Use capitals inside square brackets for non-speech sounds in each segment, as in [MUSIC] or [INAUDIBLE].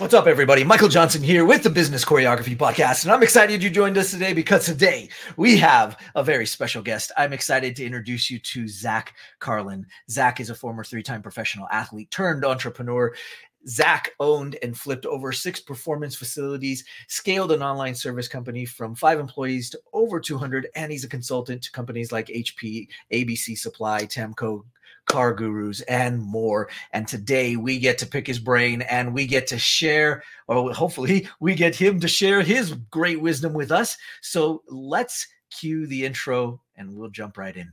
What's up, everybody? Michael Johnson here with the Business Choreography Podcast, and I'm excited you joined us today because today we have a very special guest. I'm excited to introduce you to Zach Carlin. Zach is a former three time professional athlete turned entrepreneur. Zach owned and flipped over six performance facilities, scaled an online service company from five employees to over 200, and he's a consultant to companies like HP, ABC Supply, Tamko, Car Gurus, and more. And today we get to pick his brain and we get to share, or hopefully [LAUGHS] we get him to share his great wisdom with us. So let's cue the intro and we'll jump right in.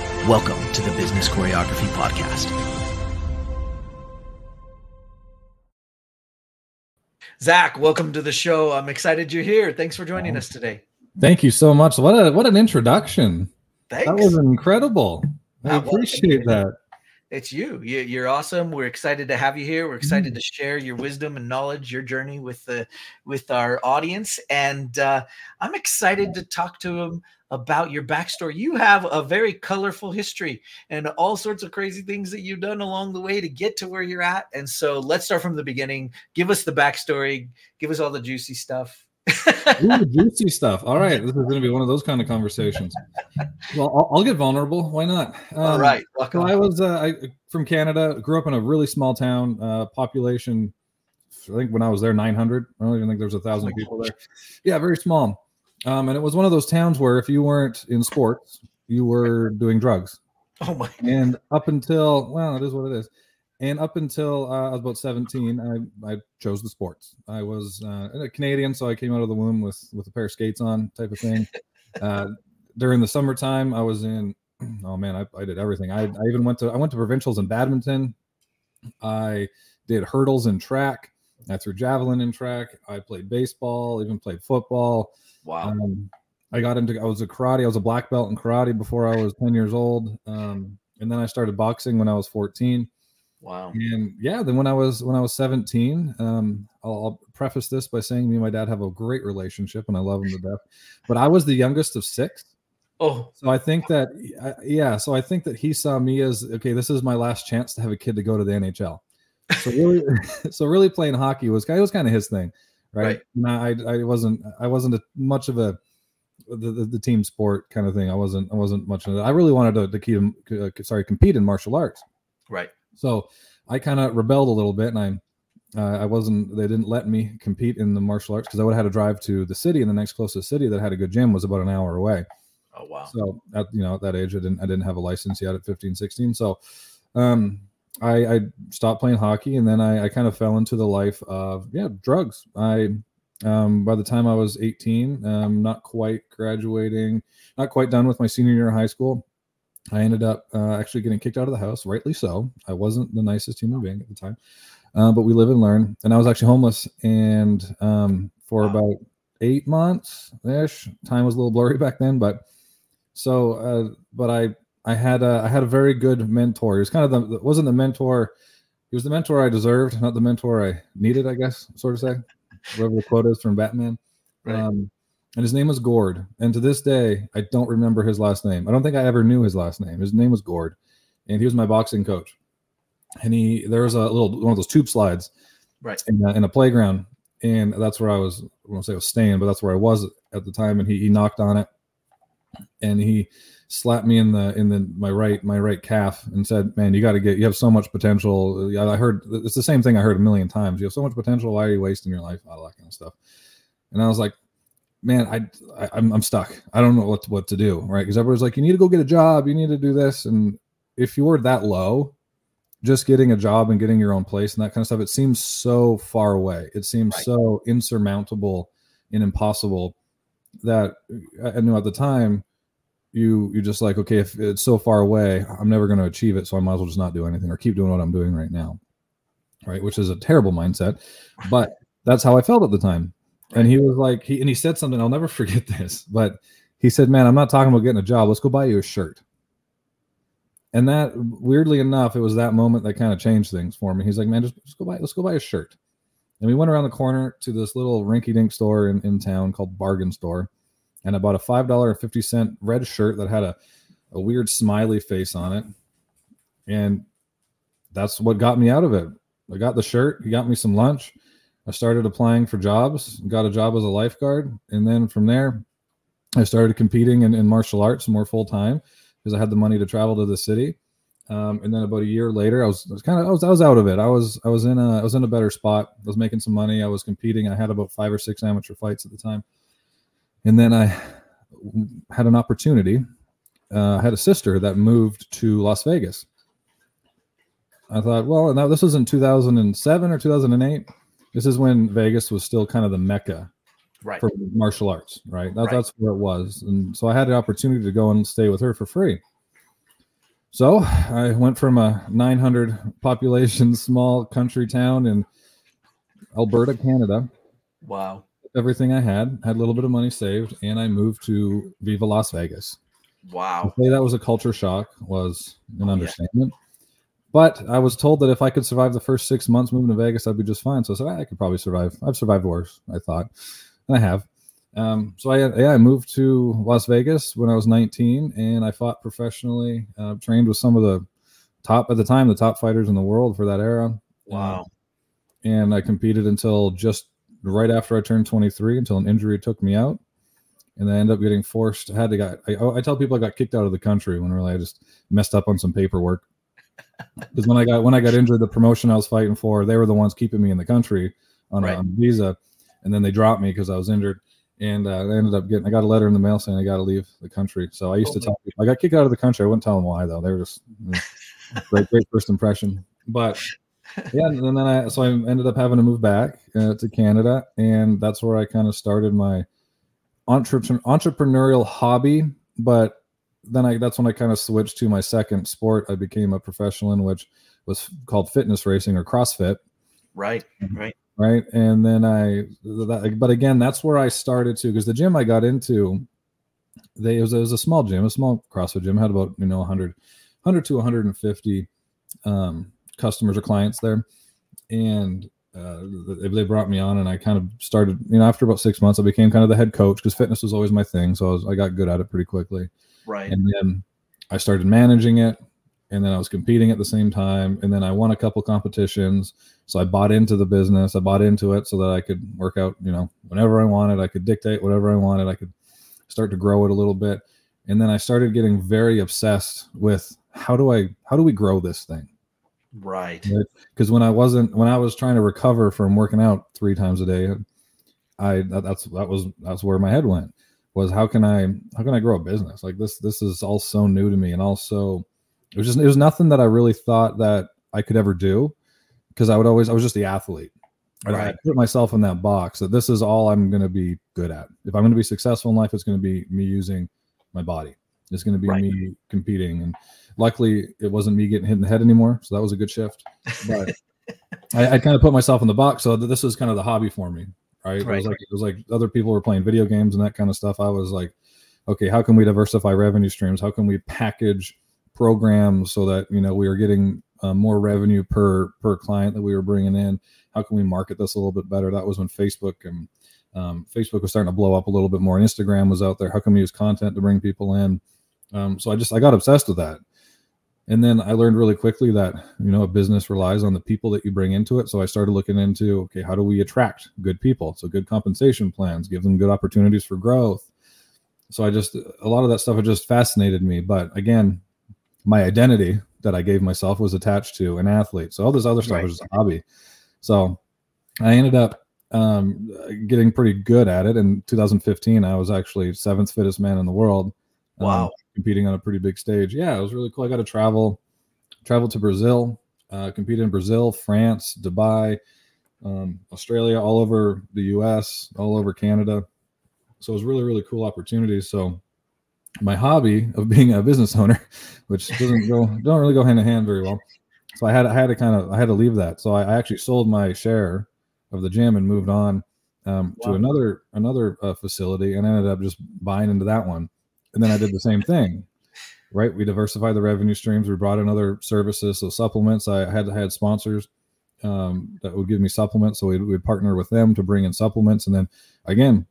Welcome to the Business Choreography Podcast. Zach, welcome to the show. I'm excited you're here. Thanks for joining us today. Thank you so much. What a what an introduction. Thanks. That was incredible. I appreciate that. It's you. you. are awesome. We're excited to have you here. We're excited mm. to share your wisdom and knowledge, your journey with the with our audience, and uh, I'm excited to talk to them about your backstory. You have a very colorful history and all sorts of crazy things that you've done along the way to get to where you're at. And so let's start from the beginning. Give us the backstory, give us all the juicy stuff. Ooh, [LAUGHS] juicy stuff. All right. This is going to be one of those kind of conversations. Well, I'll, I'll get vulnerable. Why not? Um, all right. So I was uh, I, from Canada, grew up in a really small town, uh, population. I think when I was there, 900. I don't even think there's a thousand people there. Yeah, very small. Um, and it was one of those towns where if you weren't in sports, you were doing drugs. [LAUGHS] Oh my! And up until well, it is what it is. And up until uh, I was about 17, I, I chose the sports. I was uh, a Canadian, so I came out of the womb with with a pair of skates on, type of thing. [LAUGHS] uh, during the summertime, I was in. [CLEARS THROAT] Oh man, I, I did everything. I, I even went to I went to provincials in badminton. I did hurdles in track. I threw javelin in track. I played baseball, even played football. Wow. Um, I got into I was a karate. I was a black belt in karate before I was 10 years old. Um, and then I started boxing when I was 14. Wow. And yeah, then when I was when I was 17, um, I'll, I'll, preface this by saying me and my dad have a great relationship and I love him to death. But I was the youngest of six. Oh. So I think that yeah, so I think that he saw me as okay, this is my last chance to have a kid to go to the NHL. So really [LAUGHS] so really playing hockey was kind was kind of his thing right? right. I, I wasn't I wasn't a, much of a the, the, the, team sport kind of thing. I wasn't I wasn't much of it. I really wanted to, to keep uh, sorry compete in martial arts. Right. So I kind of rebelled a little bit, and I uh, I wasn't they didn't let me compete in the martial arts because I would have had to drive to the city, and the next closest city that had a good gym was about an hour away. Oh wow! So at you know at that age, I didn't I didn't have a license yet at 15, 16. So um, I, I stopped playing hockey, and then I, I kind of fell into the life of yeah drugs. I um, by the time I was 18, um, not quite graduating, not quite done with my senior year of high school, I ended up uh, actually getting kicked out of the house, rightly so. I wasn't the nicest human being at the time, uh, but we live and learn. And I was actually homeless, and um, for wow. about eight months ish, time was a little blurry back then. But so, uh, but I I had a I had a very good mentor. He was kind of the wasn't the mentor. He was the mentor I deserved, not the mentor I needed, I guess, sort of say whatever the quote is from Batman. Right. Um, and his name was Gord. And to this day, I don't remember his last name. I don't think I ever knew his last name. His name was Gord, and he was my boxing coach. And he there was a little one of those tube slides, right, in, in a playground, and that's where I was. I won't say I was staying, but that's where I was at the time. And he he knocked on it, and he slapped me in the in the my right my right calf and said, "Man, you got to get. You have so much potential." I heard it's the same thing I heard a million times. You have so much potential. Why are you wasting your life? All that kind of stuff. And I was like, "Man, I, I I'm I'm stuck. I don't know what to, what to do." Right? Because everybody's like, "You need to go get a job. You need to do this." And if you're that low, just getting a job and getting your own place and that kind of stuff, it seems so far away. It seems right. so insurmountable and impossible that uh, I knew at the time you you're just like okay if it's so far away i'm never going to achieve it so i might as well just not do anything or keep doing what i'm doing right now right which is a terrible mindset but that's how I felt at the time. And he was like, he and he said something. I'll never [LAUGHS] forget this, but he said, "Man, I'm not talking about getting a job. Let's go buy you a shirt." And that, weirdly enough, it was that moment that kind of changed things for me. He's like, "Man, just, just go buy, let's go buy a shirt." And we went around the corner to this little rinky-dink store in, in town called Bargain Store, and I bought a five dollar and fifty cent red shirt that had a a weird smiley face on it, and that's what got me out of it. I got the shirt. He got me some lunch. I started applying for jobs, got a job as a lifeguard, and then from there, I started competing in, in martial arts more full time because I had the money to travel to the city. Um, and then about a year later, I was, was kind of I was I was out of it. I was I was in a I was in a better spot. I was making some money. I was competing. I had about five or six amateur fights at the time, and then I had an opportunity. Uh, I had a sister that moved to Las Vegas. I thought, well, now this was in 2007 or 2008 this is when Vegas was still kind of the mecca right. for martial arts, right? That, Right. That's where it was. And so I had the opportunity to go and stay with her for free. So I went from a 900 population small country town in Alberta, Canada. Wow. Everything I had, had a little bit of money saved, and I moved to Viva Las Vegas. Wow. To say that was a culture shock was an Oh, yeah. understatement. But I was told that if I could survive the first six months moving to Vegas, I'd be just fine. So I said, "Ah, I could probably survive. I've survived worse, I thought. And I have. Um, so I, yeah, I moved to Las Vegas when I was 19 and I fought professionally, uh, trained with some of the top at the time, the top fighters in the world for that era. Wow. And I competed until just right after I turned 23 until an injury took me out. And I ended up getting forced. I had to got. I, I tell people I got kicked out of the country when really I just messed up on some paperwork. [LAUGHS] Because when I got when I got injured, the promotion I was fighting for, they were the ones keeping me in the country on, Right. a, on a visa, and then they dropped me because I was injured. And uh, I ended up getting. I got a letter in the mail saying I got to leave the country. So I used to Oh. tell people I got kicked out of the country. I wouldn't tell them why though. They were just you know, [LAUGHS] great, great first impression. But yeah, and then I so I ended up having to move back uh, to Canada, and that's where I kind of started my entrepreneur entrepreneurial hobby. But then I that's when I kind of switched to my second sport. I became a professional in which was called fitness racing or CrossFit, Right. Right. Right? And then I, that, but again, that's where I started to because the gym I got into, they it was, it was a small gym, a small CrossFit gym, had about you know 100, 100 to 150 um, customers or clients there, and uh, they, brought me on, and I kind of started. You know, after about six months, I became kind of the head coach because fitness was always my thing, so I, was, I got good at it pretty quickly Right. and then I started managing it, and then I was competing at the same time, and then I won a couple competitions. So I bought into the business. I bought into it so that I could work out, you know, whenever I wanted. I could dictate whatever I wanted. I could start to grow it a little bit, and then I started getting very obsessed with how do I how do we grow this thing? Right. Because when I wasn't when I was trying to recover from working out three times a day, I that, that's that was that's where my head went was how can I how can I grow a business like this this is all so new to me and also it was just it was nothing that I really thought that I could ever do because I would always I was just the athlete Right. I put myself in that box that this is all I'm going to be good at if I'm going to be successful in life it's going to be me using my body it's going to be Right. me competing and luckily it wasn't me getting hit in the head anymore so that was a good shift but [LAUGHS] I, I kind of put myself in the box so this was kind of the hobby for me right? It was like it was like other people were playing video games and that kind of stuff. I was like, okay, how can we diversify revenue streams? How can we package programs so that you know we are getting uh, more revenue per per client that we were bringing in? How can we market this a little bit better? That was when Facebook and um, Facebook was starting to blow up a little bit more, and Instagram was out there. How can we use content to bring people in? Um, so I just I got obsessed with that. And then I learned really quickly that you know a business relies on the people that you bring into it. So I started looking into okay, how do we attract good people? So good compensation plans, give them good opportunities for growth. So I just a lot of that stuff had just fascinated me. But again, my identity that I gave myself was attached to an athlete. So all this other stuff Right. was just a hobby. So I ended up um, getting pretty good at it. In 2015, I was actually seventh fittest man in the world. um, Wow. competing on a pretty big stage. Yeah, it was really cool. I got to travel, travel to Brazil, uh, competed in Brazil, France, Dubai, um, Australia, all over the U.S., all over Canada. So it was really, really cool opportunities. So my hobby of being a business owner, [LAUGHS] which doesn't go, don't really go hand in hand very well. So I had, I had to kind of, I had to leave that. So I, I actually sold my share of the gym and moved on um, wow. to another another uh, facility and ended up just buying into that one. And then I did the same thing. Right, we diversified the revenue streams. We brought in other services, so supplements. I had had sponsors um, that would give me supplements, so we'd, we'd, partner with them to bring in supplements. And then again,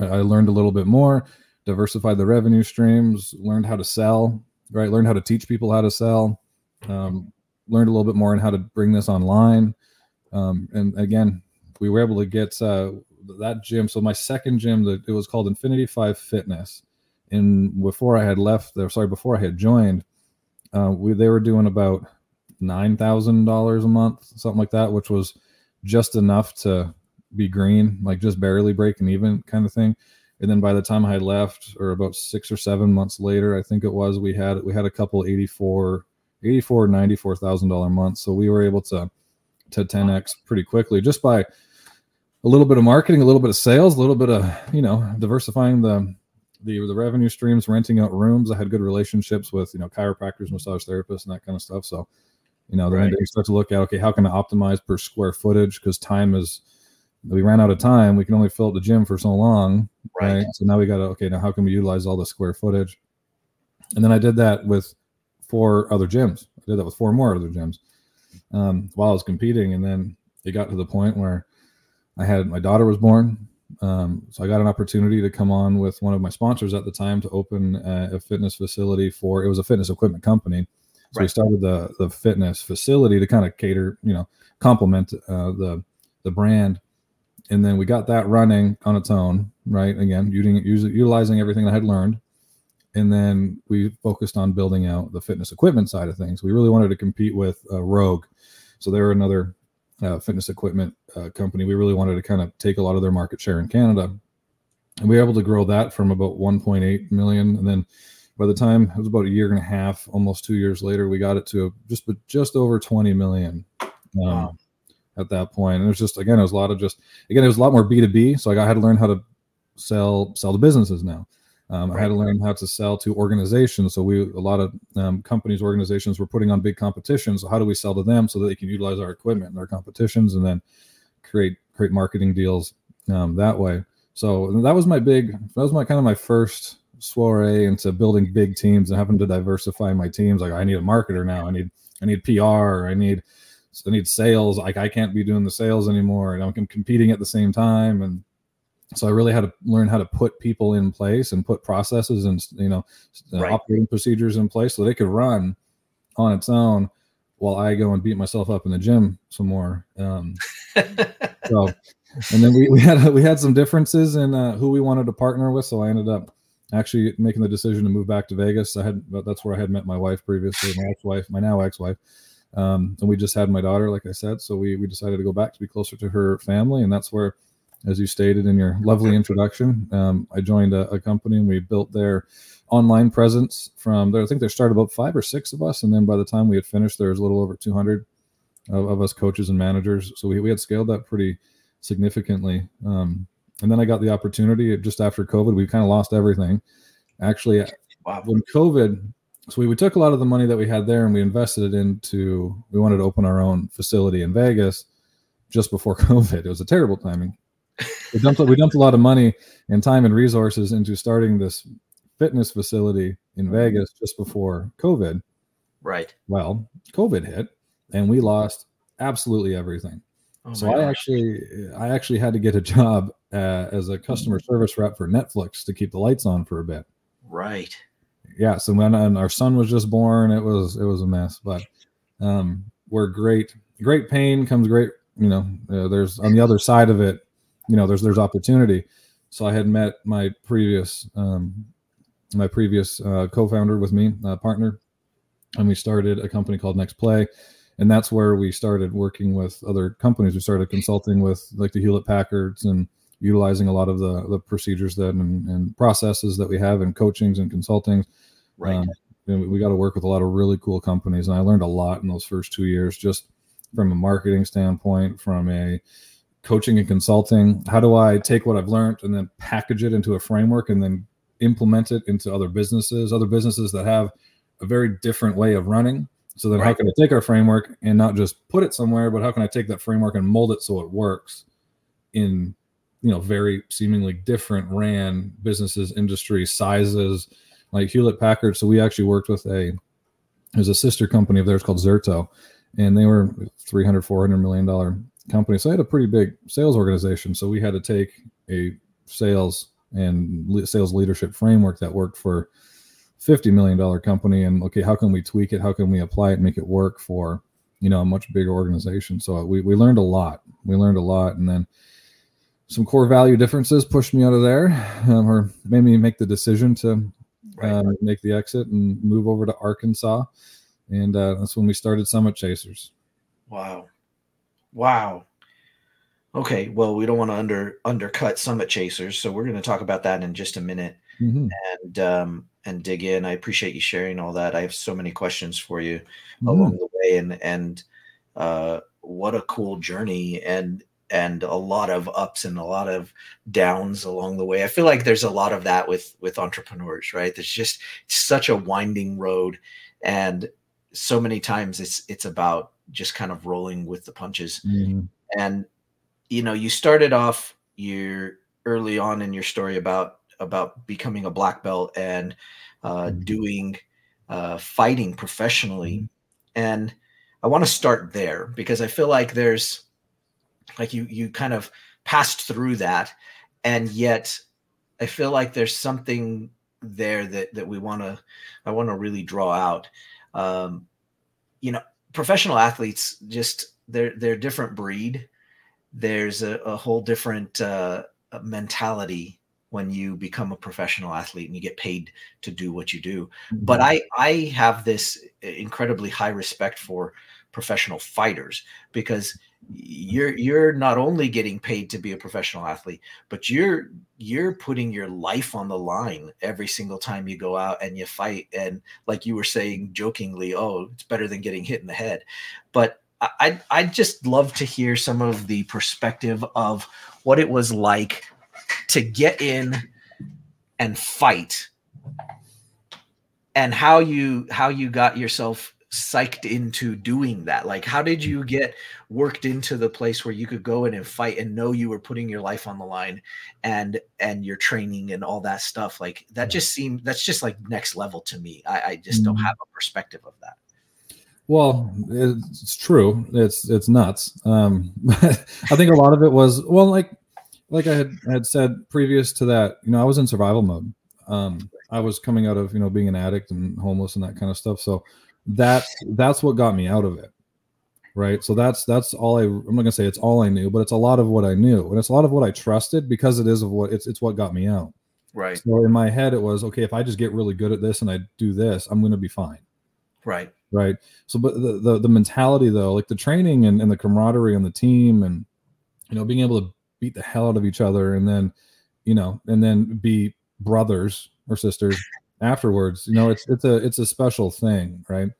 I, I learned a little bit more, diversified the revenue streams, learned how to sell. Right, learned how to teach people how to sell. Um, learned a little bit more on how to bring this online. Um, and again, we were able to get uh, that gym. So my second gym, that it was called Infinity Five Fitness. And before I had left, there, sorry, before I had joined, uh, we they were doing about nine thousand dollars a month, something like that, which was just enough to be green, like just barely breaking even, kind of thing. And then by the time I had left, or about six or seven months later, I think it was, we had we had a couple 84, 84, 94 thousand dollar months. So we were able to to 10x pretty quickly just by a little bit of marketing, a little bit of sales, a little bit of you know diversifying the the the revenue streams, renting out rooms. I had good relationships with you know chiropractors, massage therapists, and that kind of stuff. So you know then right. you start to look at okay, how can I optimize per square footage because time is we ran out of time. We can only fill up the gym for so long, right? right? So now we got to okay, now how can we utilize all the square footage? And then I did that with four other gyms. I did that with four more other gyms um, while I was competing, and then it got to the point where I had my daughter was born. Um, so I got an opportunity to come on with one of my sponsors at the time to open a, a fitness facility for it was a fitness equipment company. So right. we started the the fitness facility to kind of cater, you know, complement uh, the the brand, and then we got that running on its own. Right, again, using, utilizing everything I had learned, and then we focused on building out the fitness equipment side of things. We really wanted to compete with uh, Rogue, so they were another uh, fitness equipment uh, company. We really wanted to kind of take a lot of their market share in Canada, and we were able to grow that from about 1.8 million, and then by the time it was about a year and a half, almost two years later, we got it to just just over 20 million. Um, wow. At that point, and it was just again, it was a lot of just again, it was a lot more B two B. So I had to learn how to sell sell to businesses now. Um, right. I had to learn how to sell to organizations. So we a lot of um, companies, organizations were putting on big competitions. So how do we sell to them so that they can utilize our equipment in their competitions and then create create marketing deals um, that way. So that was my big that was my kind of my first soiree into building big teams and having to diversify my teams. Like I need a marketer now. I need I need PR. I need I need sales. Like I can't be doing the sales anymore. And I'm competing at the same time and so I really had to learn how to put people in place and put processes and you know uh, right. operating procedures in place so they could run on its own while I go and beat myself up in the gym some more. Um, [LAUGHS] so, and then we, we had we had some differences in uh, who we wanted to partner with. So I ended up actually making the decision to move back to Vegas. I had that's where I had met my wife previously, my ex-wife, my now ex-wife. Um, and we just had my daughter, like I said. So we we decided to go back to be closer to her family, and that's where as you stated in your lovely introduction. Um, I joined a, a, company and we built their online presence from there. I think there started about five or six of us. And then by the time we had finished, there was a little over 200 of, of us coaches and managers. So we, we had scaled that pretty significantly. Um, and then I got the opportunity just after COVID, we kind of lost everything. Actually, wow. when COVID, so we, we took a lot of the money that we had there and we invested it into, we wanted to open our own facility in Vegas just before [LAUGHS] COVID. It was a terrible timing we dumped we dumped a lot of money and time and resources into starting this fitness facility in mm-hmm. Vegas just before COVID. Right. Well, COVID hit and we lost absolutely everything. Oh so I gosh. actually I actually had to get a job uh, as a customer service rep for Netflix to keep the lights on for a bit. Right. Yeah. So when and our son was just born, it was it was a mess. But um, we're great. Great pain comes great. You know, uh, there's on the other side of it you know there's there's opportunity so i had met my previous um, my previous uh, co-founder with me uh, partner and we started a company called next play and that's where we started working with other companies we started consulting with like the hewlett packards and utilizing a lot of the the procedures that and, and processes that we have in coachings and consulting. Right. Um, we got to work with a lot of really cool companies and i learned a lot in those first two years just from a marketing standpoint from a coaching and consulting. How do i take what i've learned and then package it into a framework and then implement it into other businesses? Other businesses that have a very different way of running. So then, how can I take our framework and not just put it somewhere, but how can I take that framework and mold it so it works in, you know, very seemingly different ran businesses, industries, sizes, like Hewlett Packard. So we actually worked with a, there's a sister company of theirs called Zerto, and they were 300, 400 million dollar company. So I had a pretty big sales organization. So we had to take a sales and le- sales leadership framework that worked for 50 million dollar company and okay how can we tweak it how can we apply it and make it work for you know a much bigger organization so we, we learned a lot we learned a lot and then some core value differences pushed me out of there um, or made me make the decision to Right. um, make the exit and move over to arkansas and uh, that's when we started summit chasers Wow. Wow. Okay, well, we don't want to under undercut Summit Chasers, so we're going to talk about that in just a minute Mhm. and um and dig in. I appreciate you sharing all that. I have so many questions for you Mhm. along the way and and uh what a cool journey and and a lot of ups and a lot of downs along the way. I feel like there's a lot of that with with entrepreneurs, right? There's just such a winding road and so many times it's it's about just kind of rolling with the punches Mhm. and you know you started off your early on in your story about about becoming a black belt and uh, Mhm. doing uh, fighting professionally and i want to start there because i feel like there's like you you kind of passed through that and yet i feel like there's something there that that we want to i want to really draw out. Um you know professional athletes just they're they're a different breed. There's a, a whole different uh, mentality when you become a professional athlete and you get paid to do what you do. But i i have this incredibly high respect for professional fighters because you're you're not only getting paid to be a professional athlete but you're you're putting your life on the line every single time you go out and you fight. And like you were saying jokingly oh it's better than getting hit in the head. But I I'd, I'd just love to hear some of the perspective of what it was like to get in and fight and how you how you got yourself psyched into doing that like how did you get worked into the place where you could go in and fight and know you were putting your life on the line and and your training and all that stuff like that just seemed that's just like next level to me i, I just don't Mhm. have a perspective of that Well, it's, it's true. It's it's nuts. Um, [LAUGHS] I think a lot of it was well, like like I had had said previous to that. You know, I was in survival mode. Um, I was coming out of you know being an addict and homeless and that kind of stuff. So that that's what got me out of it, right? So that's that's all I. I'm not gonna say it's all I knew, but it's a lot of what I knew, and it's a lot of what I trusted because it is of what it's it's what got me out. right So in my head, it was okay if I just get really good at this and I do this, I'm gonna be fine right right so but the, the the mentality though like the training and, and the camaraderie on the team and you know being able to beat the hell out of each other and then you know and then be brothers or sisters afterwards you know it's it's a it's a special thing right?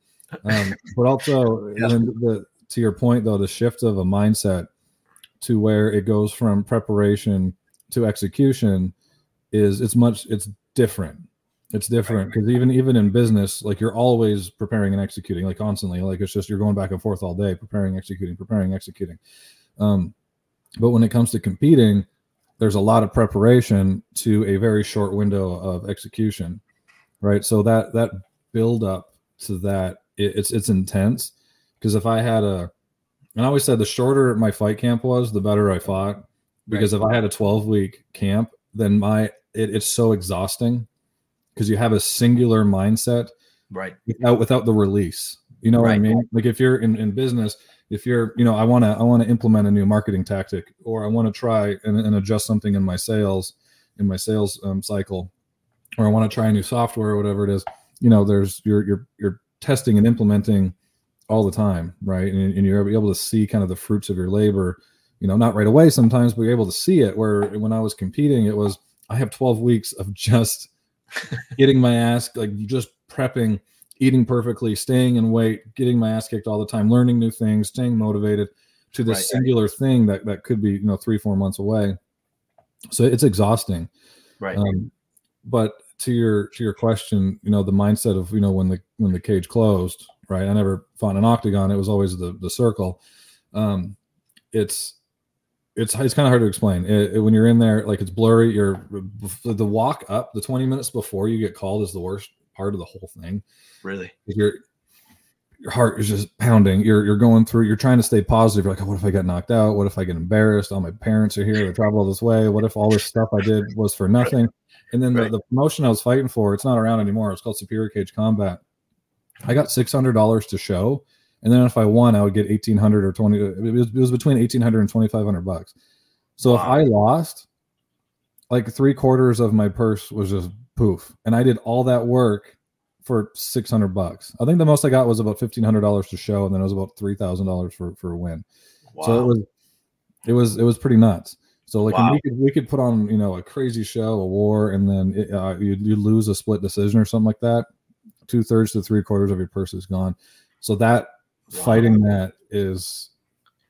Um but also [LAUGHS] Yeah. the to your point though the shift of a mindset to where it goes from preparation to execution is it's much it's different. It's different because even even in business like you're always preparing and executing like constantly. Like it's just you're going back and forth all day preparing executing preparing executing. Um but when it comes to competing there's a lot of preparation to a very short window of execution right? So that that build up to that it, it's it's intense. Because if i had a and i always said the shorter my fight camp was the better i fought. Because if i had a 12 week camp then my it, it's so exhausting. Because you have a singular mindset right. without without the release. You know what i mean? Like if you're in, in business if you're you know i want to i want to implement a new marketing tactic or i want to try and, and adjust something in my sales in my sales um, cycle or i want to try a new software or whatever it is you know there's you're you're you're testing and implementing all the time right? And, and you're able to see kind of the fruits of your labor you know not right away sometimes but you're able to see it where when i was competing it was i have 12 weeks of just [LAUGHS] getting my ass like just prepping eating perfectly staying in weight getting my ass kicked all the time learning new things staying motivated to this Right. singular thing that that could be you know three four months away. So it's exhausting. Right. Um, but to your to your question you know the mindset of you know when the when the cage closed right? I never fought an octagon. It was always the the circle. Um, it's it's it's kind of hard to explain it, it, when you're in there. Like it's blurry. You're the walk up the 20 minutes before you get called is the worst part of the whole thing. Really, you're your heart is just pounding. You're you're going through. You're trying to stay positive. You're like, oh, what if I get knocked out? What if I get embarrassed? All my parents are here. They travel all this way. What if all this stuff I did was for nothing? And then right. the, the promotion I was fighting for, it's not around anymore. It's called Superior Cage Combat. I got six hundred dollars to show, and then if I won, I would get eighteen hundred or twenty. It was, it was between eighteen hundred and twenty five hundred bucks. So wow. if I lost, like three quarters of my purse was just poof, and I did all that work for six hundred bucks. I think the most I got was about fifteen hundred dollars to show, and then it was about three thousand dollars for for a win. Wow. So it was it was it was pretty nuts. So like wow. we could we could put on you know a crazy show, a war, and then it, uh, you you lose a split decision or something like that. Two thirds to three quarters of your purse is gone. So that wow. fighting that is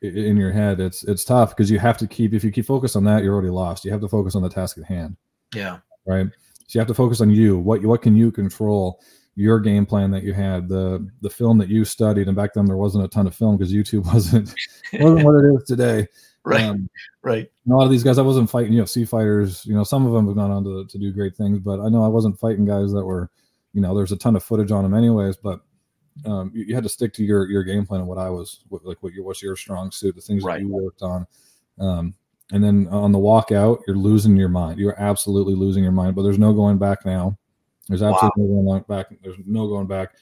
in your head. It's it's tough because you have to keep if you keep focused on that, you're already lost. You have to focus on the task at hand. Yeah. Right. So you have to focus on you. What what can you control? Your game plan that you had, the the film that you studied, and back then there wasn't a ton of film because YouTube [LAUGHS] wasn't wasn't what it is today. Right. Um, right. A lot of these guys, I wasn't fighting you UFC fighters. You know, some of them have gone on to, to do great things, but I know I wasn't fighting guys that were, you know, there's a ton of footage on them anyways. But um, you, you, had to stick to your your game plan and what I was what, like what your what's your strong suit, the things right. that you worked on. Um, and then on the walkout, you're losing your mind. You're absolutely losing your mind. But there's no going back now. There's absolutely wow. no going back. There's no going back.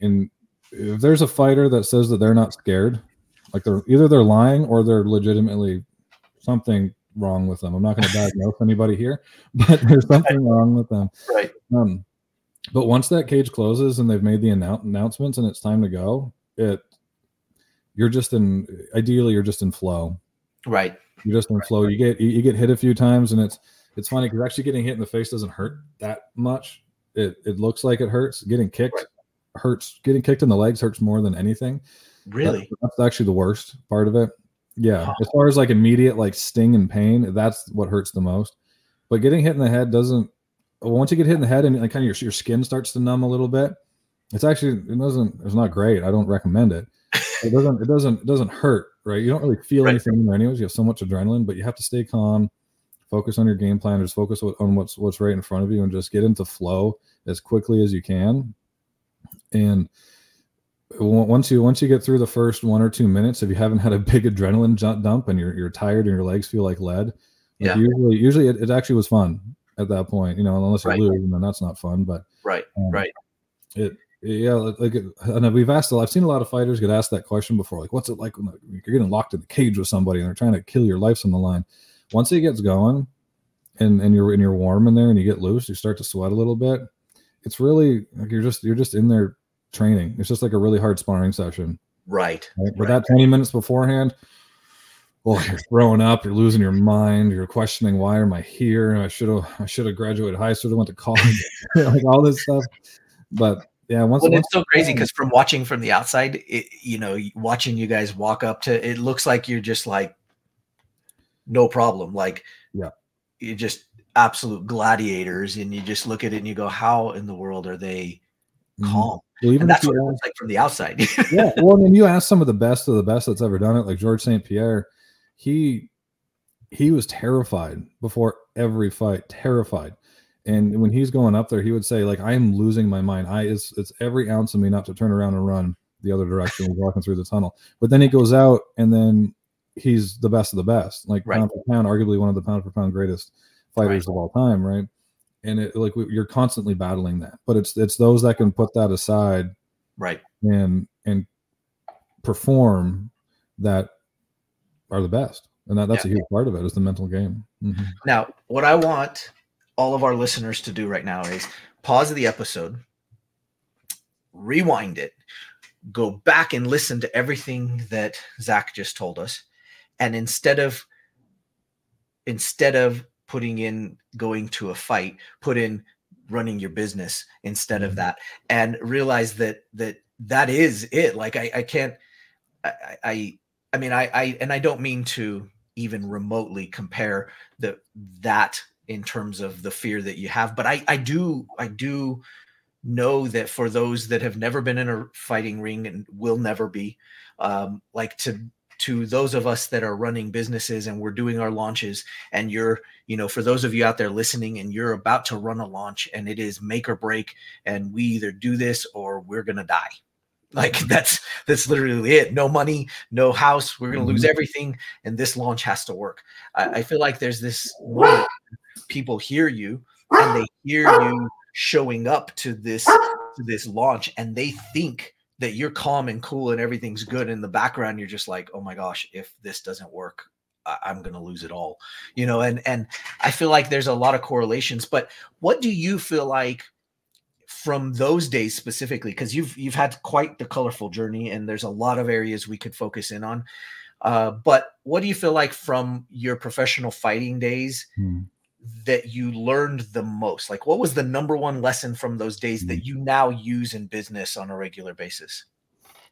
And if there's a fighter that says that they're not scared, like they're either they're lying or they're legitimately something wrong with them. I'm not going to diagnose anybody here, [LAUGHS] but there's something wrong with them. Right. Um, but once that cage closes and they've made the annou- announcements and it's time to go, it you're just in ideally you're just in flow. Right. You're just in flow. You get you, you get hit a few times and it's it's funny because actually getting hit in the face doesn't hurt that much. It it looks like it hurts. Getting kicked right. hurts. Getting kicked in the legs hurts more than anything. Really? That's, that's actually the worst part of it. Yeah. As far as like immediate like sting and pain, that's what hurts the most. But getting hit in the head doesn't once you get hit in the head and like kind of your, your skin starts to numb a little bit, it's actually it doesn't it's not great. I don't recommend it. [LAUGHS] It doesn't it doesn't it doesn't hurt, right? You don't really feel right. anything there anyways. You have so much adrenaline, but you have to stay calm, focus on your game plan, just focus on what's what's right in front of you, and just get into flow as quickly as you can. And once you once you get through the first one or two minutes, if you haven't had a [LAUGHS] big adrenaline dump and you're you're tired and your legs feel like lead, like yeah. usually usually it, it actually was fun at that point. You know, unless you right. lose, and then that's not fun. But right, um, right. It yeah, like and we've asked. I've seen a lot of fighters get asked that question before. Like, what's it like when you're getting locked in the cage with somebody and they're trying to kill your life's on the line? Once it gets going, and and you're and you're warm in there and you get loose, you start to sweat a little bit. It's really like you're just you're just in there training. It's just like a really hard sparring session. Right. right? But right. that 20 minutes beforehand, well, you're throwing up, you're losing your mind, you're questioning why am I here? I should have I should have graduated high school, went to college, [LAUGHS] like all this stuff. But yeah, once, well, once it's so crazy because from watching from the outside, it, you know, watching you guys walk up to it looks like you're just like no problem. Like yeah, you're just absolute gladiators, and you just look at it and you go, How in the world are they. Mm-hmm. calm? Well, even and that's what it looks like from the outside. [LAUGHS] yeah. Well, I mean, you ask some of the best of the best that's ever done it, like George St. Pierre he he was terrified before every fight, terrified. And when he's going up there, he would say, like, I am losing my mind. I it's it's every ounce of me not to turn around and run the other direction when walking through the tunnel. But then he goes out and then he's the best of the best, like right. pound for pound, arguably one of the pound for pound greatest fighters right. of all time, right? And it like you're constantly battling that, but it's it's those that can put that aside, right, and and perform that are the best and that, that's yeah. a huge part of it is the mental game mm-hmm. now what i want all of our listeners to do right now is pause the episode rewind it go back and listen to everything that zach just told us and instead of instead of putting in going to a fight put in running your business instead of mm-hmm. that and realize that that that is it like i i can't i i I mean, I, I, and I don't mean to even remotely compare the that in terms of the fear that you have, but I, I do, I do know that for those that have never been in a fighting ring and will never be, um, like to to those of us that are running businesses and we're doing our launches and you're you know for those of you out there listening and you're about to run a launch and it is make or break and we either do this or we're going to die. Like [LAUGHS] that's that's literally it. No money no house. We're going to lose Mhm. everything and this launch has to work. I, I feel like there's this moment people hear you and they hear you showing up to this to this launch and they think that you're calm and cool and everything's good in the background you're just like oh my gosh if this doesn't work I- i'm going to lose it all you know and and i feel like there's a lot of correlations but what do you feel like from those days specifically because you've you've had quite the colorful journey and there's a lot of areas we could focus in on uh, but what do you feel like from your professional fighting days Hmm. That you learned the most like what was the number one lesson from those days that hmm. you now use in business on a regular basis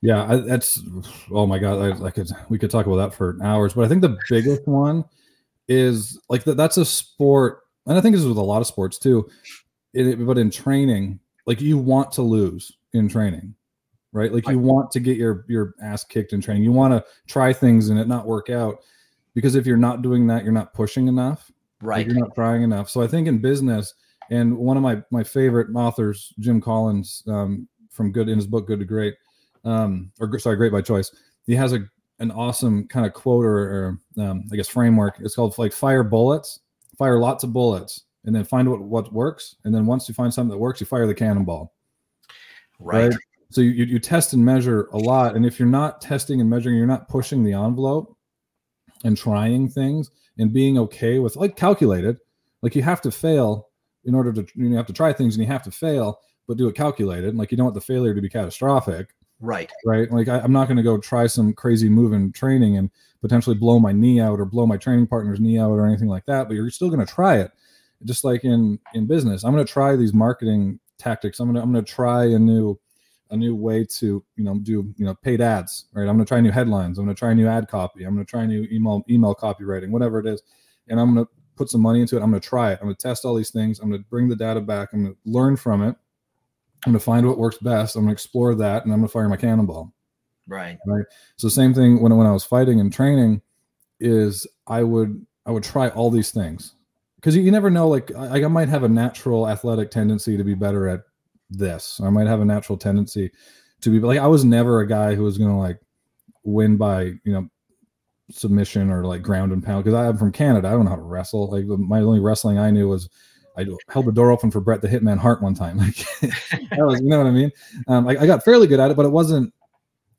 Yeah, I, that's oh my god, I, I could we could talk about that for hours, but I think the biggest [LAUGHS] one is like that. That's a sport, and I think this is with a lot of sports too. It, but in training, like you want to lose in training, right? Like you want to get your your ass kicked in training. You want to try things and it not work out because if you're not doing that, you're not pushing enough. Right you're not trying enough. So I think in business, and one of my my favorite authors, Jim Collins, um, from Good in his book Good to Great, um, or sorry, Great by Choice. He has a an awesome kind of quote or, or um, I guess framework. It's called like fire bullets, fire lots of bullets, and then find what what works. And then once you find something that works, you fire the cannonball. right, So you, you you test and measure a lot, and if you're not testing and measuring, you're not pushing the envelope and trying things and being okay with like calculated. Like you have to fail in order to you know have to try things and you have to fail, but do it calculated. Like you don't want the failure to be catastrophic, right right? Like I, I'm not going to go try some crazy move in training and potentially blow my knee out or blow my training partner's knee out or anything like that. But you're still going to try it, just like in in business. I'm going to try these marketing tactics. I'm going to I'm going to try a new a new way to you know do you know paid ads right i'm going to try new headlines i'm going to try new ad copy i'm going to try new email email copywriting whatever it is and i'm going to put some money into it i'm going to try it i'm going to test all these things i'm going to bring the data back i'm going to learn from it i'm going to find what works best i'm going to explore that and i'm going to fire my cannonball right right so same thing when, when i was fighting and training is i would i would try all these things because you, you never know like I, I might have a natural athletic tendency to be better at this i might have a natural tendency to be like i was never a guy who was to like win by you know submission or like ground and pound because i'm from canada i don't know how to wrestle like my only wrestling i knew was I held the door open for Brett the Hitman Hart one time. [LAUGHS] Like that was, you know what I mean? Um, like I got fairly good at it, but it wasn't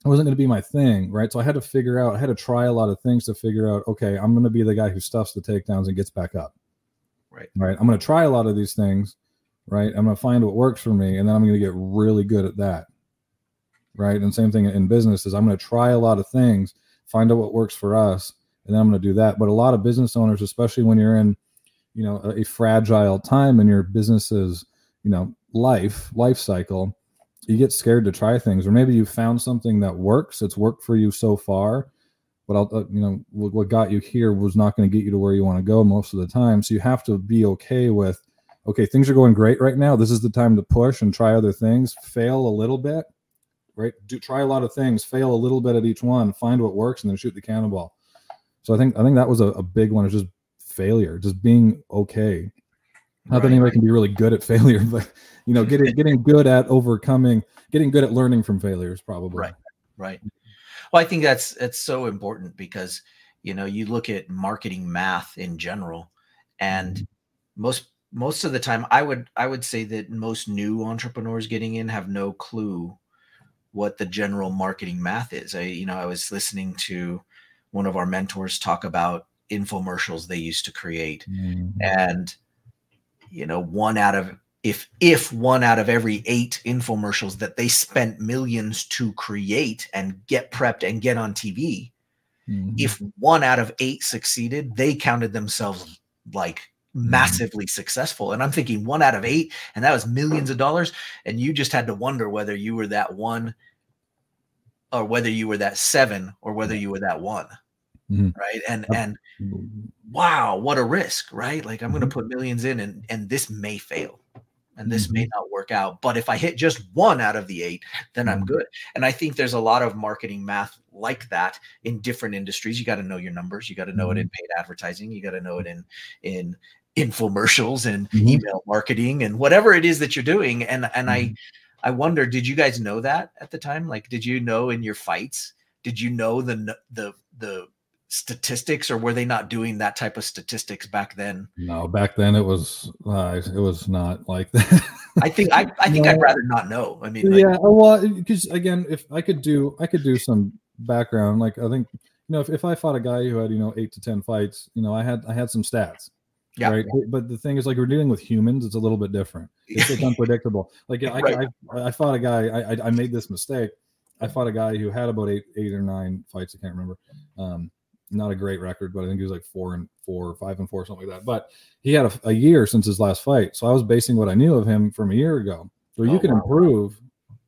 it wasn't going to be my thing, right? So I had to figure out, I had to try a lot of things to figure out, okay, I'm going to be the guy who stuffs the takedowns and gets back up. Right. Right. I'm going to try a lot of these things, right? I'm going to find what works for me, and then I'm going to get really good at that. Right. And same thing in business is I'm going to try a lot of things, find out what works for us, and then I'm going to do that. But a lot of business owners, especially when you're in, you know, a, fragile time in your business's, you know, life, life cycle, you get scared to try things or maybe you found something that works it's worked for you so far but I'll, uh, you know what got you here was not going to get you to where you want to go most of the time so you have to be okay with okay things are going great right now. This is the time to push and try other things. Fail a little bit right? Do try a lot of things. Fail a little bit at each one. Find what works and then shoot the cannonball. So i think i think that was a, a big one. Is just failure just being okay. Not that anybody can be really good at [LAUGHS] failure but you know getting getting good at overcoming getting good at learning from failures probably. Right. right. Well i think that's that's so important because you know you look at marketing math in general and mm-hmm. most most of the time i would i would say that most new entrepreneurs getting in have no clue what the general marketing math is i you know i was listening to one of our mentors talk about infomercials they used to create Mhm. and you know one out of if if one out of every eight infomercials that they spent millions to create and get prepped and get on tv Mhm. if one out of eight succeeded they counted themselves like massively successful and i'm thinking one out of eight and that was millions of dollars and you just had to wonder whether you were that one or whether you were that seven or whether you were that one Mhm. right and and wow what a risk right like i'm going to Mhm. put millions in and and this may fail and this may not work out. But if I hit just one out of the eight, then I'm Mhm. good. And I think there's a lot of marketing math like that in different industries. You got to know your numbers. You got to know it in paid advertising. You got to know it in in infomercials and Mhm. email marketing and whatever it is that you're doing. And and I Mhm. I wonder, did you guys know that at the time? Like, did you know in your fights? Did you know the the the statistics, or were they not doing that type of statistics back then? No, back then it was uh, it was not like that. [LAUGHS] I think I, I think I'd rather not know. I mean, like, yeah, oh, well, because again, if I could do, I could do some background. Like I think, you know, if, if I fought a guy who had you know eight to ten fights, you know, I had I had some stats. Yeah. Right. But the thing is, like, we're dealing with humans. It's a little bit different. It's like [LAUGHS] unpredictable. Like, I, Right. I, I fought a guy. I, I, I made this mistake. I fought a guy who had about eight, eight or nine fights. I can't remember. Um, not a great record, but I think he was like four and four, five and four, something like that. But he had a, a year since his last fight, so I was basing what I knew of him from a year ago. So you Oh, can wow. improve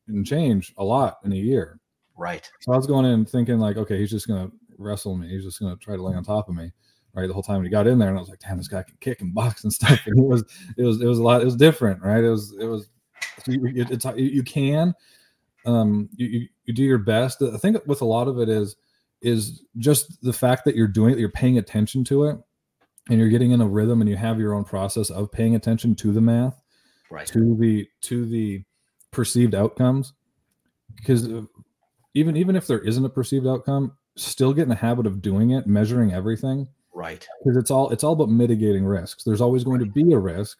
and change a lot in a year. right. So I was going in thinking like, okay, he's just gonna wrestle me. He's just gonna try to lay on top of me, right? The whole time. He got in there, and I was like, damn, this guy can kick and box and stuff. [LAUGHS] And it was, it was, it was a lot. It was different, right? It was, it was. it- It's you- you can, um, you, you you do your best. I think with a lot of it is is just the fact that you're doing it, you're paying attention to it, and you're getting in a rhythm, and you have your own process of paying attention to the math Right. to the to the perceived outcomes because uh, even even if there isn't a perceived outcome still get in the habit of doing it measuring everything Right. because it's all it's all about mitigating risks there's always going to be a risk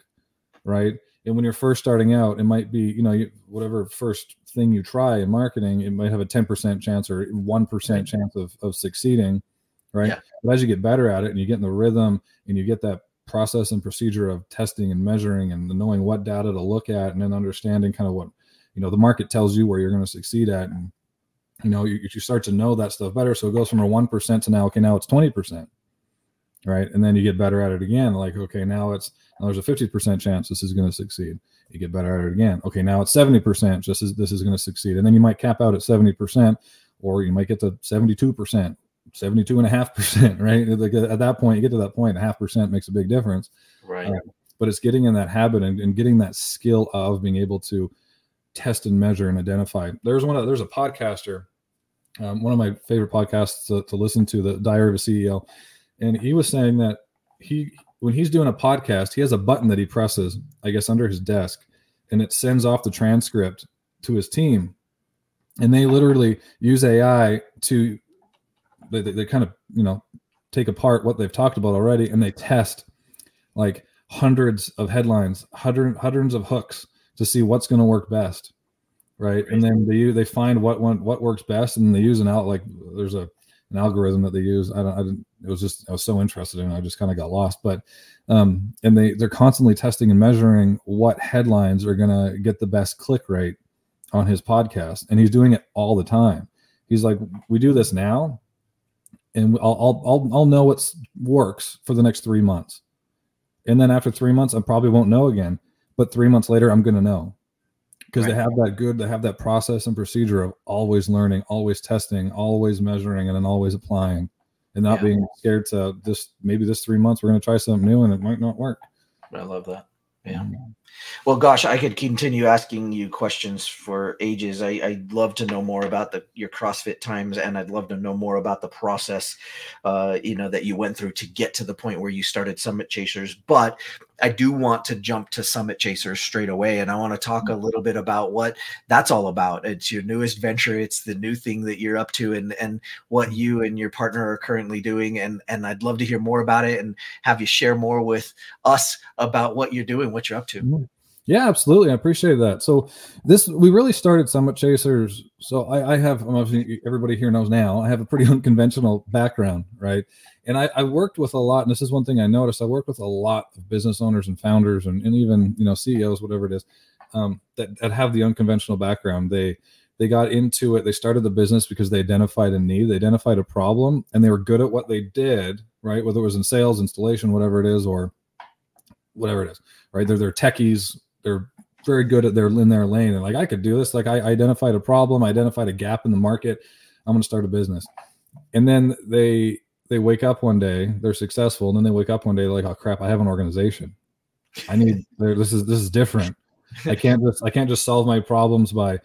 right and when you're first starting out it might be you know you, whatever first thing you try in marketing it might have a 10% chance or 1% Right. chance of, of succeeding right Yeah. but as you get better at it and you get in the rhythm and you get that process and procedure of testing and measuring and knowing what data to look at and then understanding kind of what you know the market tells you where you're going to succeed at and you know you, you start to know that stuff better so it goes from a 1% to now okay now it's 20% right? And then you get better at it again like okay now it's now there's a 50% chance this is going to succeed. You get better at it again okay now it's 70% just as this is going to succeed. And then you might cap out at 70% or you might get to 72% 72 and a half percent [LAUGHS] right? Like at that point you get to that point a half percent makes a big difference. Right. Uh, but it's getting in that habit and, and getting that skill of being able to test and measure and identify. There's one of there's a podcaster um, one of my favorite podcasts to, to listen to the diary of a ceo and he was saying that he when he's doing a podcast he has a button that he presses i guess under his desk and it sends off the transcript to his team. And they literally use ai to they, they, they kind of you know take apart what they've talked about already and they test like hundreds of headlines hundred, hundreds of hooks to see what's going to work best right? And then they they find what one what works best and they use an out like there's a an algorithm that they use. I don't i didn't it was just i was so interested in it, i just kind of got lost. But um and they they're constantly testing and measuring what headlines are going to get the best click rate on his podcast and he's doing it all the time. He's like we do this now and I'll I'll I'll, I'll know what works for the next three months, and then after three months, I probably won't know again. But three months later, I'm going to know because they have that good, they have that process and procedure of always learning, always testing, always measuring, and then always applying, and not Yeah. being scared to this. Maybe this three months we're going to try something new and it might not work. I love that. Yeah. Well, gosh, I could continue asking you questions for ages. I, I'd love to know more about the your CrossFit times, and I'd love to know more about the process, uh, you know, that you went through to get to the point where you started Summit Chasers. But I do want to jump to Summit Chasers straight away, and I want to talk a little bit about what that's all about. It's your newest venture. It's the new thing that you're up to, and and what you and your partner are currently doing. And and I'd love to hear more about it and have you share more with us about what you're doing, what you're up to. Yeah, absolutely. I appreciate that. So this we really started Summit Chasers. So I, I have everybody here knows now. I have a pretty [LAUGHS] unconventional background, right? And I, I worked with a lot, and this is one thing I noticed. I worked with a lot of business owners and founders and, and even you know CEOs, whatever it is, um, that, that have the unconventional background. They they got into it, they started the business because they identified a need, they identified a problem, and they were good at what they did, right? Whether it was in sales, installation, whatever it is, or whatever it is, right? They're they're techies, they're very good at their in their lane. And like i could do this. Like i identified a problem identified a gap in the market. I'm going to start a business. And then they they wake up one day they're successful and then they wake up one day like oh crap i have an organization. I need [LAUGHS] this is this is different. I can't just I can't just solve my problems by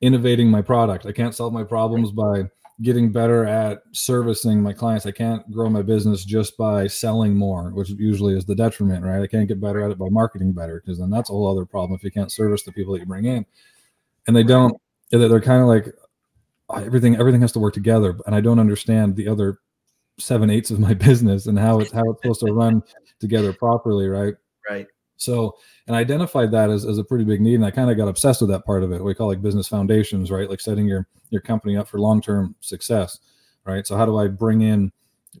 innovating my product. I can't solve my problems by getting better at servicing my clients. I can't grow my business just by selling more, which usually is the detriment, right? I can't get better at it by marketing better because then that's a whole other problem if you can't service the people that you bring in. And they don't, they're kind of like oh, everything, everything has to work together. And I don't understand the other seven eighths of my [LAUGHS] business and how it's how it's supposed to run together properly, right? Right. So, and I identified that as, as a pretty big need, and I kind of got obsessed with that part of it. We call like business foundations, right? Like setting your your company up for long term success, right? So, how do I bring in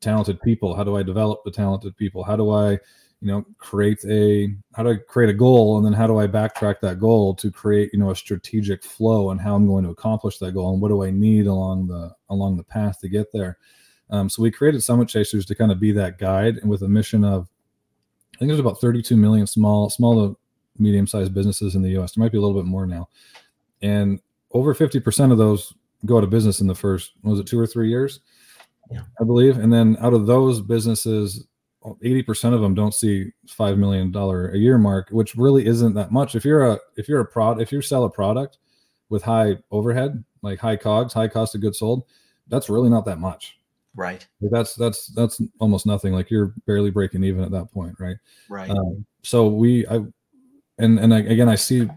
talented people? How do I develop the talented people? How do I, you know, create a how do I create a goal, and then how do I backtrack that goal to create, you know, a strategic flow and how I'm going to accomplish that goal, and what do I need along the along the path to get there? Um, so we created Summit Chasers to kind of be that guide, and with a mission of think there's about 32 million small, small to medium sized businesses in the US. There might be a little bit more now. And over 50% of those go out of business in the first, was it two or three years? Yeah. I believe. And then out of those businesses, 80% of them don't see $5 million a year mark, which really isn't that much. If you're a, if you're a prod, if you sell a product with high overhead, like high cogs, high cost of goods sold, that's really not that much. Right. Like that's that's that's almost nothing. Like you're barely breaking even at that point, right? Right. Um, so we, I, and and I, again, I see,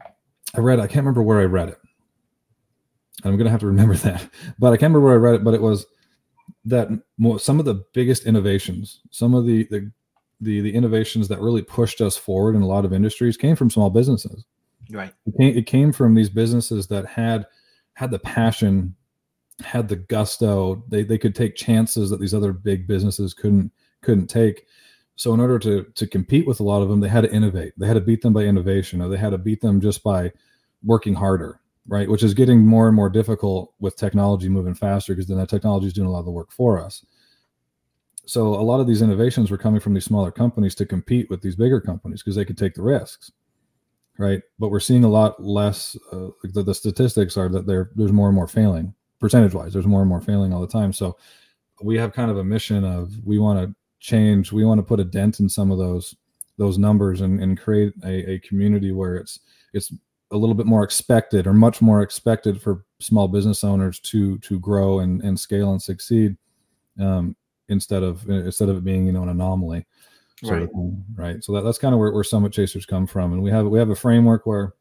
I read, I can't remember where I read it. I'm gonna have to remember [LAUGHS] that, but I can't remember where I read it. But it was that more, some of the biggest innovations, some of the the the the innovations that really pushed us forward in a lot of industries came from small businesses. Right. It came, it came from these businesses that had had the passion had the gusto. They they could take chances that these other big businesses couldn't couldn't take. So in order to to compete with a lot of them they had to innovate. They had to beat them by innovation or they had to beat them just by working harder right? Which is getting more and more difficult with technology moving faster because then that technology is doing a lot of the work for us. So a lot of these innovations were coming from these smaller companies to compete with these bigger companies because they could take the risks right? But we're seeing a lot less uh, the, the statistics are that there there's more and more failing percentage wise there's more and more failing all the time. So we have kind of a mission of we want to change we want to put a dent in some of those those numbers and, and create a, a community where it's it's a little bit more expected or much more expected for small business owners to to grow and, and scale and succeed um, instead of instead of it being you know an anomaly right. right? So that, that's kind of where, where summit chasers come from. And we have we have a framework where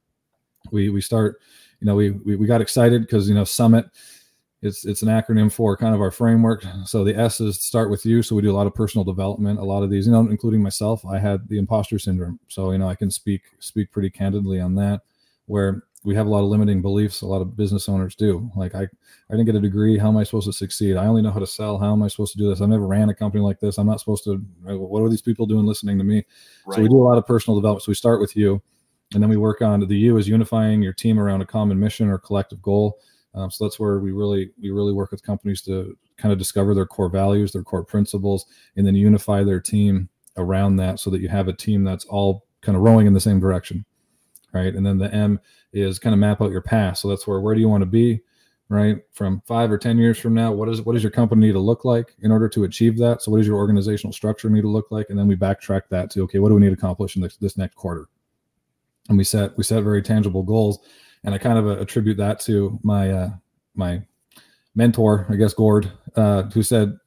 we we start you know we we, we got excited because you know summit it's it's an acronym for kind of our framework. So the S is start with you. So we do a lot of personal development. A lot of these, you know, including myself, I had the imposter syndrome. So you know, I can speak speak pretty candidly on that. Where we have a lot of limiting beliefs. A lot of business owners do. Like I, I didn't get a degree. How am I supposed to succeed? I only know how to sell. How am I supposed to do this? I never ran a company like this. I'm not supposed to. What are these people doing listening to me? Right. So we do a lot of personal development. So we start with you, and then we work on the U is unifying your team around a common mission or collective goal. Um, so that's where we really we really work with companies to kind of discover their core values, their core principles, and then unify their team around that so that you have a team that's all kind of rowing in the same direction, right? And then the M is kind of map out your path. So that's where where do you want to be, right? From five or ten years from now, what is what does your company need to look like in order to achieve that? So what does your organizational structure need to look like? And then we backtrack that to okay, what do we need to accomplish in this, this next quarter? And we set we set very tangible goals and I kind of attribute that to my uh, my mentor, I guess Gord, uh, who said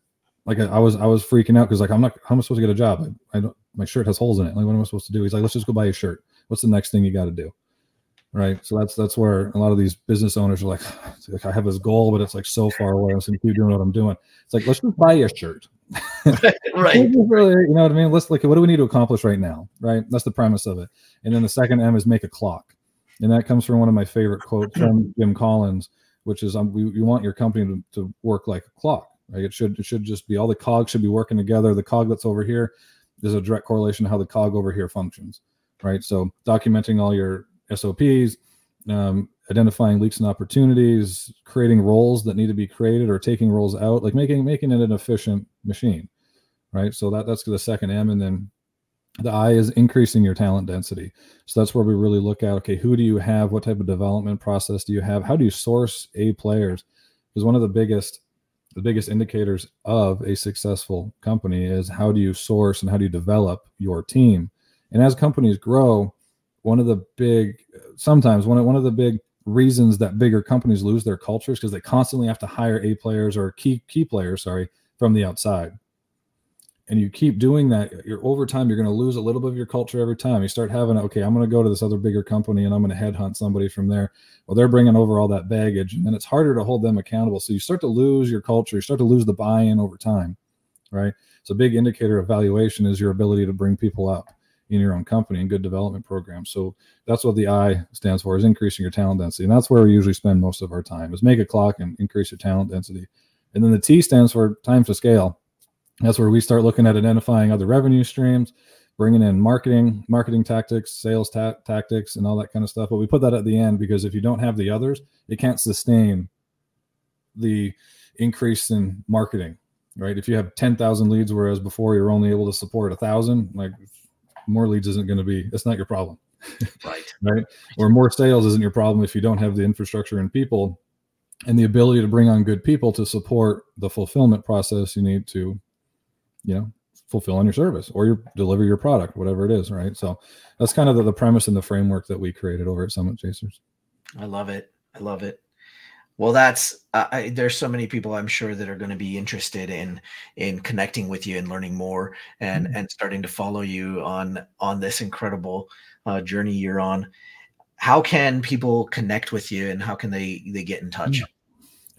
like I was I was freaking out because like I'm not how am I supposed to get a job? I, I, don't my shirt has holes in it. Like what am I supposed to do? He's like, let's just go buy a shirt. What's the next thing you got to do? Right. So that's that's where a lot of these business owners are like, like I have this goal, but it's like so far away. I'm going to keep doing what I'm doing. It's like let's just buy a shirt. [LAUGHS] [LAUGHS] right. you know what I mean? Let's look like what do we need to accomplish right now? Right. That's the premise of it. And then the second M is make a clock and that comes from one of my favorite quotes from Jim Collins, which is um, we, we want your company to, to work like a clock. Right? It should it should just be all the cogs should be working together. The cog that's over here, there's a direct correlation to how the cog over here functions. Right. So documenting all your SOPs, um, identifying leaks and opportunities, creating roles that need to be created or taking roles out, like making making it an efficient machine. Right. So that that's the second M, and then the I is increasing your talent density. So that's where we really look at okay, who do you have? What type of development process do you have? How do you source A players? Because one of the biggest the biggest indicators of a successful company is how do you source and how do you develop your team? And as companies grow, one of the big sometimes one of one of the big reasons that bigger companies lose their cultures because they constantly have to hire A players or key key players, sorry, from the outside. And you keep doing that, you're over time, you're going to lose a little bit of your culture every time. You start having, okay, I'm going to go to this other bigger company and I'm going to headhunt somebody from there. Well, they're bringing over all that baggage, and it's harder to hold them accountable. So you start to lose your culture, you start to lose the buy-in over time, right? So a big indicator of valuation is your ability to bring people up in your own company and good development programs. So that's what the I stands for is increasing your talent density. And that's where we usually spend most of our time is make a clock and increase your talent density. And then the T stands for time to scale. That's where we start looking at identifying other revenue streams, bringing in marketing, marketing tactics, sales ta- tactics, and all that kind of stuff. But we put that at the end because if you don't have the others, it can't sustain the increase in marketing, right? If you have 10,000 leads, whereas before you're only able to support a thousand, like more leads isn't going to be it's not your problem [LAUGHS] right right or more sales isn't your problem if you don't have the infrastructure and people and the ability to bring on good people to support the fulfillment process you need to you know fulfill on your service or your deliver your product whatever it is right so that's kind of the, the premise and the framework that we created over at summit chasers i love it i love it well, that's uh, I, there's so many people I'm sure that are going to be interested in in connecting with you and learning more and mm-hmm. and starting to follow you on on this incredible uh, journey you're on. How can people connect with you and how can they they get in touch?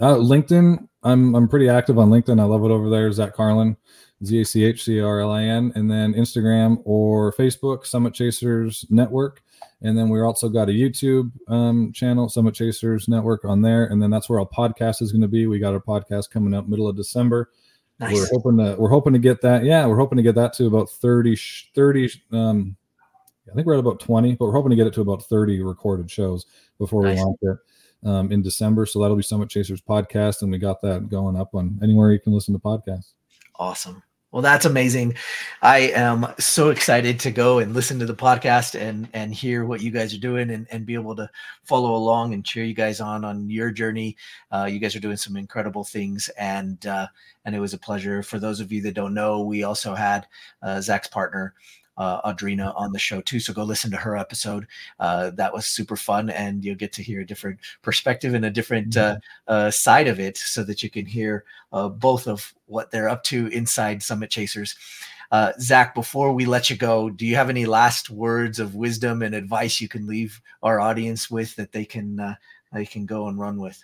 Uh, LinkedIn, I'm I'm pretty active on LinkedIn. I love it over there. Zach Carlin, Z A C H C R L I N, and then Instagram or Facebook, Summit Chasers Network. And then we're also got a YouTube um, channel, Summit Chasers Network on there. And then that's where our podcast is going to be. We got our podcast coming up middle of December. Nice. We're hoping to we're hoping to get that. Yeah, we're hoping to get that to about 30 30 um I think we're at about 20, but we're hoping to get it to about 30 recorded shows before nice. we launch it um, in December. So that'll be Summit Chasers podcast, and we got that going up on anywhere you can listen to podcasts. Awesome. Well, that's amazing. I am so excited to go and listen to the podcast and and hear what you guys are doing and, and be able to follow along and cheer you guys on on your journey. Uh, you guys are doing some incredible things, and uh, and it was a pleasure. For those of you that don't know, we also had uh, Zach's partner uh, Audrina on the show too. So go listen to her episode. Uh, that was super fun, and you'll get to hear a different perspective and a different mm-hmm. uh, uh, side of it, so that you can hear uh, both of what they're up to inside Summit Chasers. Uh, Zach, before we let you go, do you have any last words of wisdom and advice you can leave our audience with that they can they can go and run with?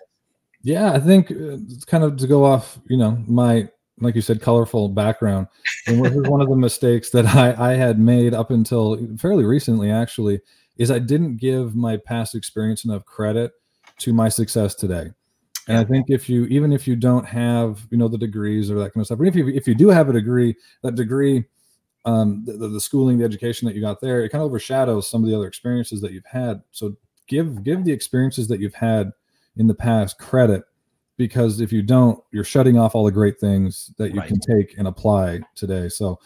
Yeah, I think it's kind of to go off, you know, my like you said, colorful background. And this is one of the mistakes that I, I had made up until fairly recently, actually, is I didn't give my past experience enough credit to my success today. And I think if you, even if you don't have, you know, the degrees or that kind of stuff, or if you, if you do have a degree, that degree, um, the, the schooling, the education that you got there, it kind of overshadows some of the other experiences that you've had. So give, give the experiences that you've had in the past credit because if you don't, you're shutting off all the great things that you right. can take and apply today. So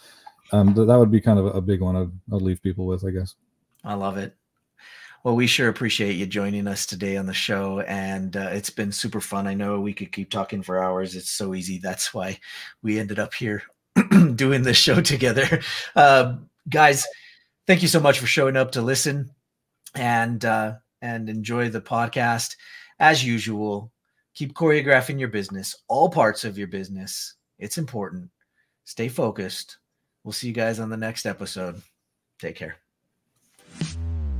um, th- that would be kind of a big one I'd, I'd leave people with, I guess. I love it. Well, we sure appreciate you joining us today on the show, and uh, it's been super fun. I know we could keep talking for hours. It's so easy. That's why we ended up here [CLEARS THROAT] doing this show together. [LAUGHS] Uh, guys, thank you so much for showing up to listen and uh, and enjoy the podcast. As usual, Keep choreographing your business, all parts of your business. It's important. Stay focused. We'll see you guys on the next episode. Take care.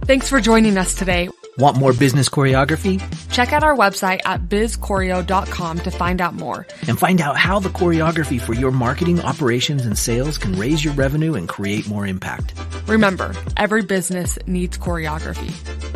Thanks for joining us today. Want more business choreography? Check out our website at bizchoreo.com to find out more. And find out how the choreography for your marketing, operations, and sales can raise your revenue and create more impact. Remember, every business needs choreography.